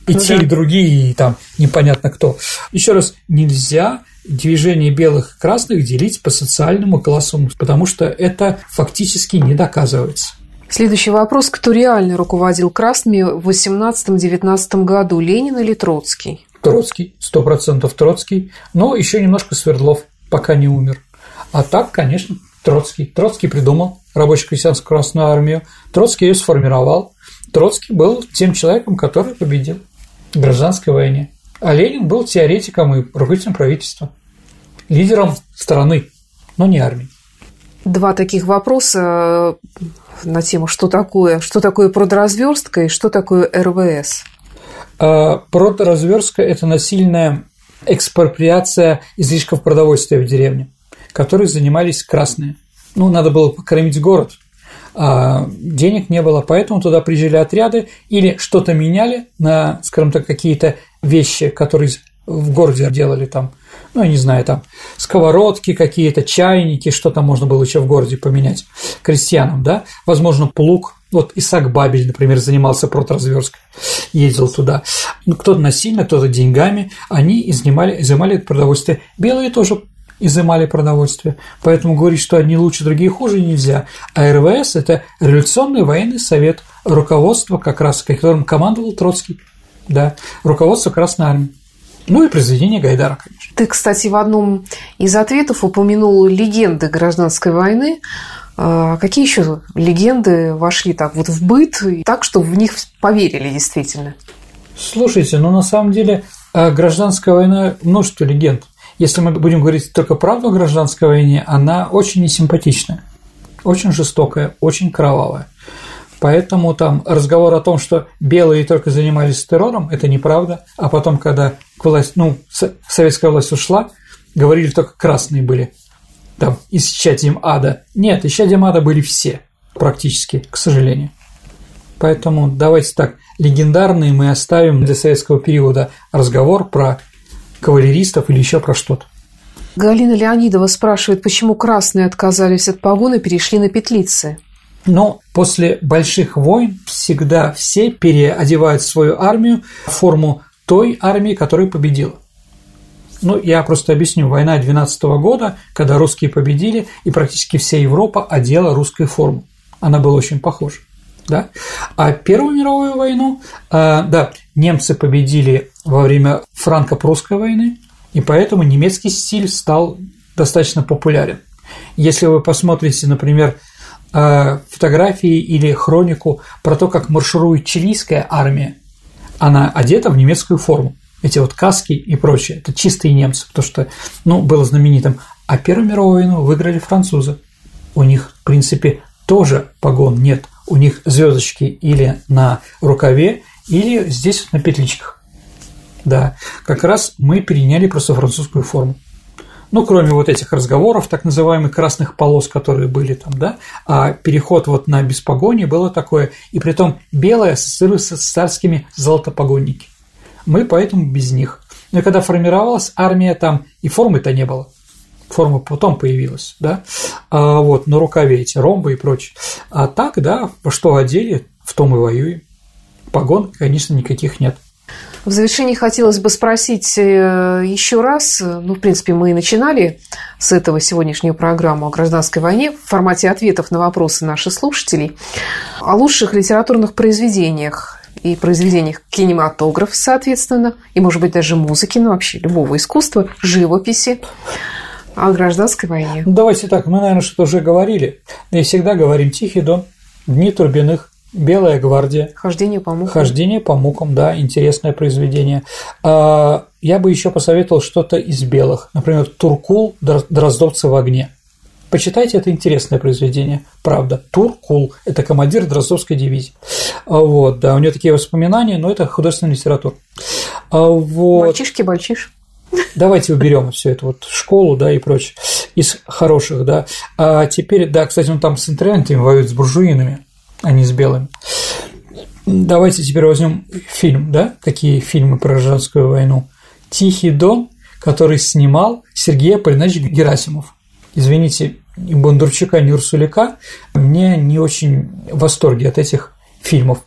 и ну, те, да. и другие, и там непонятно кто. Еще раз, нельзя движение белых и красных делить по социальному классу, потому что это фактически не доказывается. Следующий вопрос. Кто реально руководил красными в 18-19 году, Ленин или Троцкий? Троцкий, сто процентов Троцкий, но еще немножко Свердлов, пока не умер. А так, конечно, Троцкий. Троцкий придумал рабоче-крестьянскую Красную Армию. Троцкий ее сформировал. Троцкий был тем человеком, который победил в гражданской войне. А Ленин был теоретиком и руководителем правительства, лидером страны, но не армии. Два таких вопроса э, на тему, что такое, что такое продразверстка и что такое РВС. А, продразверстка – это насильная экспроприация излишков продовольствия в деревне которой занимались красные. Ну, надо было покормить город, а денег не было, поэтому туда приезжали отряды или что-то меняли на, скажем так, какие-то вещи, которые в городе делали там, ну, я не знаю, там сковородки какие-то, чайники, что там можно было еще в городе поменять крестьянам, да, возможно, плуг Вот Исаак Бабель, например, занимался протразверсткой, ездил туда. Ну, кто-то насильно, кто-то деньгами. Они изымали, изымали это продовольствие. Белые тоже изымали продовольствие. Поэтому говорить, что одни лучше, другие хуже, нельзя. А РВС – это Революционный военный совет, руководство как раз, которым командовал Троцкий, да, руководство Красной Армии. Ну и произведение Гайдара, конечно. Ты, кстати, в одном из ответов упомянул легенды гражданской войны. А какие еще легенды вошли так вот в быт, так, что в них поверили действительно? Слушайте, ну на самом деле а гражданская война – множество легенд. Если мы будем говорить только правду о гражданской войне, она очень несимпатичная, очень жестокая, очень кровавая. Поэтому там разговор о том, что белые только занимались террором, это неправда. А потом, когда власть, ну, советская власть ушла, говорили только красные были там исчадием ада. Нет, исчадием ада были все практически, к сожалению. Поэтому давайте так, легендарные мы оставим для советского периода разговор про кавалеристов или еще про что-то. Галина Леонидова спрашивает, почему красные отказались от погон и перешли на петлицы. Но после больших войн всегда все переодевают свою армию в форму той армии, которая победила. Ну, я просто объясню. Война 12 года, когда русские победили, и практически вся Европа одела русскую форму. Она была очень похожа. Да? А Первую мировую войну, э, да, немцы победили во время франко-прусской войны, и поэтому немецкий стиль стал достаточно популярен. Если вы посмотрите, например, э, фотографии или хронику про то, как марширует чилийская армия, она одета в немецкую форму эти вот каски и прочее, это чистые немцы, потому что, ну, было знаменитым. А Первую мировую войну выиграли французы. У них, в принципе, тоже погон нет. У них звездочки или на рукаве, или здесь на петличках. Да, как раз мы переняли просто французскую форму. Ну, кроме вот этих разговоров, так называемых красных полос, которые были там, да, а переход вот на беспогоне было такое, и при том белое ассоциируется с царскими золотопогонники. Мы поэтому без них. Но когда формировалась армия, там и формы-то не было. Форма потом появилась, да, а вот на рукаве эти ромбы и прочее. А так, да, что одели, в том и воюем. Погон, конечно, никаких нет. В завершении хотелось бы спросить э, еще раз, ну, в принципе, мы и начинали с этого сегодняшнюю программу о гражданской войне в формате ответов на вопросы наших слушателей, о лучших литературных произведениях и произведениях кинематографа, соответственно, и, может быть, даже музыки, ну, вообще любого искусства, живописи о гражданской войне. Давайте так, мы, наверное, что-то уже говорили. И всегда говорим «Тихий дон», «Дни Турбиных», «Белая гвардия». «Хождение по мукам». «Хождение по мукам», да, интересное произведение. А, я бы еще посоветовал что-то из белых, например, «Туркул. Дроздовцы в огне». Почитайте, это интересное произведение, правда. Туркул – это командир Дроздовской дивизии. А, вот, да, у него такие воспоминания, но это художественная литература. А, вот. Мальчишки-бальчиш. Давайте уберем все это вот школу, да, и прочее, из хороших, да. А теперь, да, кстати, он там с интернетами воюет с буржуинами, а не с белыми. Давайте теперь возьмем фильм, да, какие фильмы про гражданскую войну. «Тихий дон», который снимал Сергей Аполлинович Герасимов извините, ни Бондарчука, ни мне не очень в восторге от этих фильмов.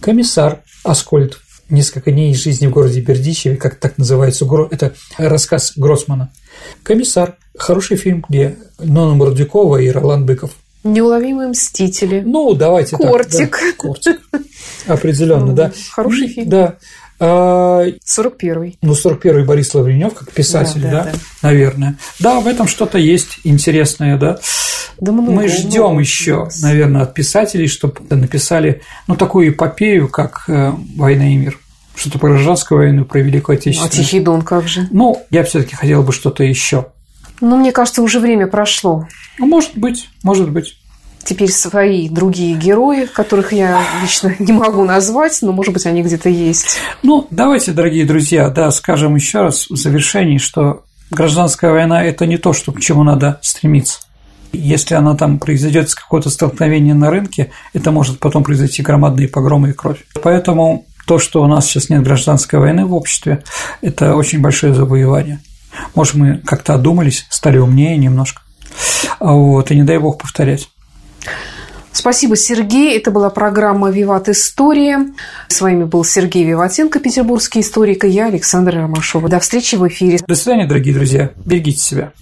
«Комиссар» Аскольд «Несколько дней из жизни в городе Бердичеве», как так называется, это рассказ Гроссмана. «Комиссар» – хороший фильм, где Нона Мордюкова и Ролан Быков. Неуловимые мстители. Ну, давайте Кортик. так. Да. Кортик. Определенно, да. Хороший фильм. Да. 41-й. А, ну, 41-й Борис Лавренев, как писатель, да, да, да, да, наверное. Да, в этом что-то есть интересное, да. Да много, Мы ждем еще, наверное, от писателей, чтобы написали, ну, такую эпопею, как э, «Война и мир». Что-то про гражданскую войну, про Великую Отечественную. А Тихий Дон как же? Ну, я все таки хотел бы что-то еще. Ну, мне кажется, уже время прошло. Ну, может быть, может быть теперь свои другие герои, которых я лично не могу назвать, но, может быть, они где-то есть. Ну, давайте, дорогие друзья, да, скажем еще раз в завершении, что гражданская война – это не то, что к чему надо стремиться. Если она там произойдет с какого-то столкновения на рынке, это может потом произойти громадные погромы и кровь. Поэтому то, что у нас сейчас нет гражданской войны в обществе, это очень большое завоевание. Может, мы как-то одумались, стали умнее немножко. Вот, и не дай бог повторять. Спасибо, Сергей. Это была программа «Виват История». С вами был Сергей Виватенко, петербургский историк, и я, Александра Ромашова. До встречи в эфире. До свидания, дорогие друзья. Берегите себя.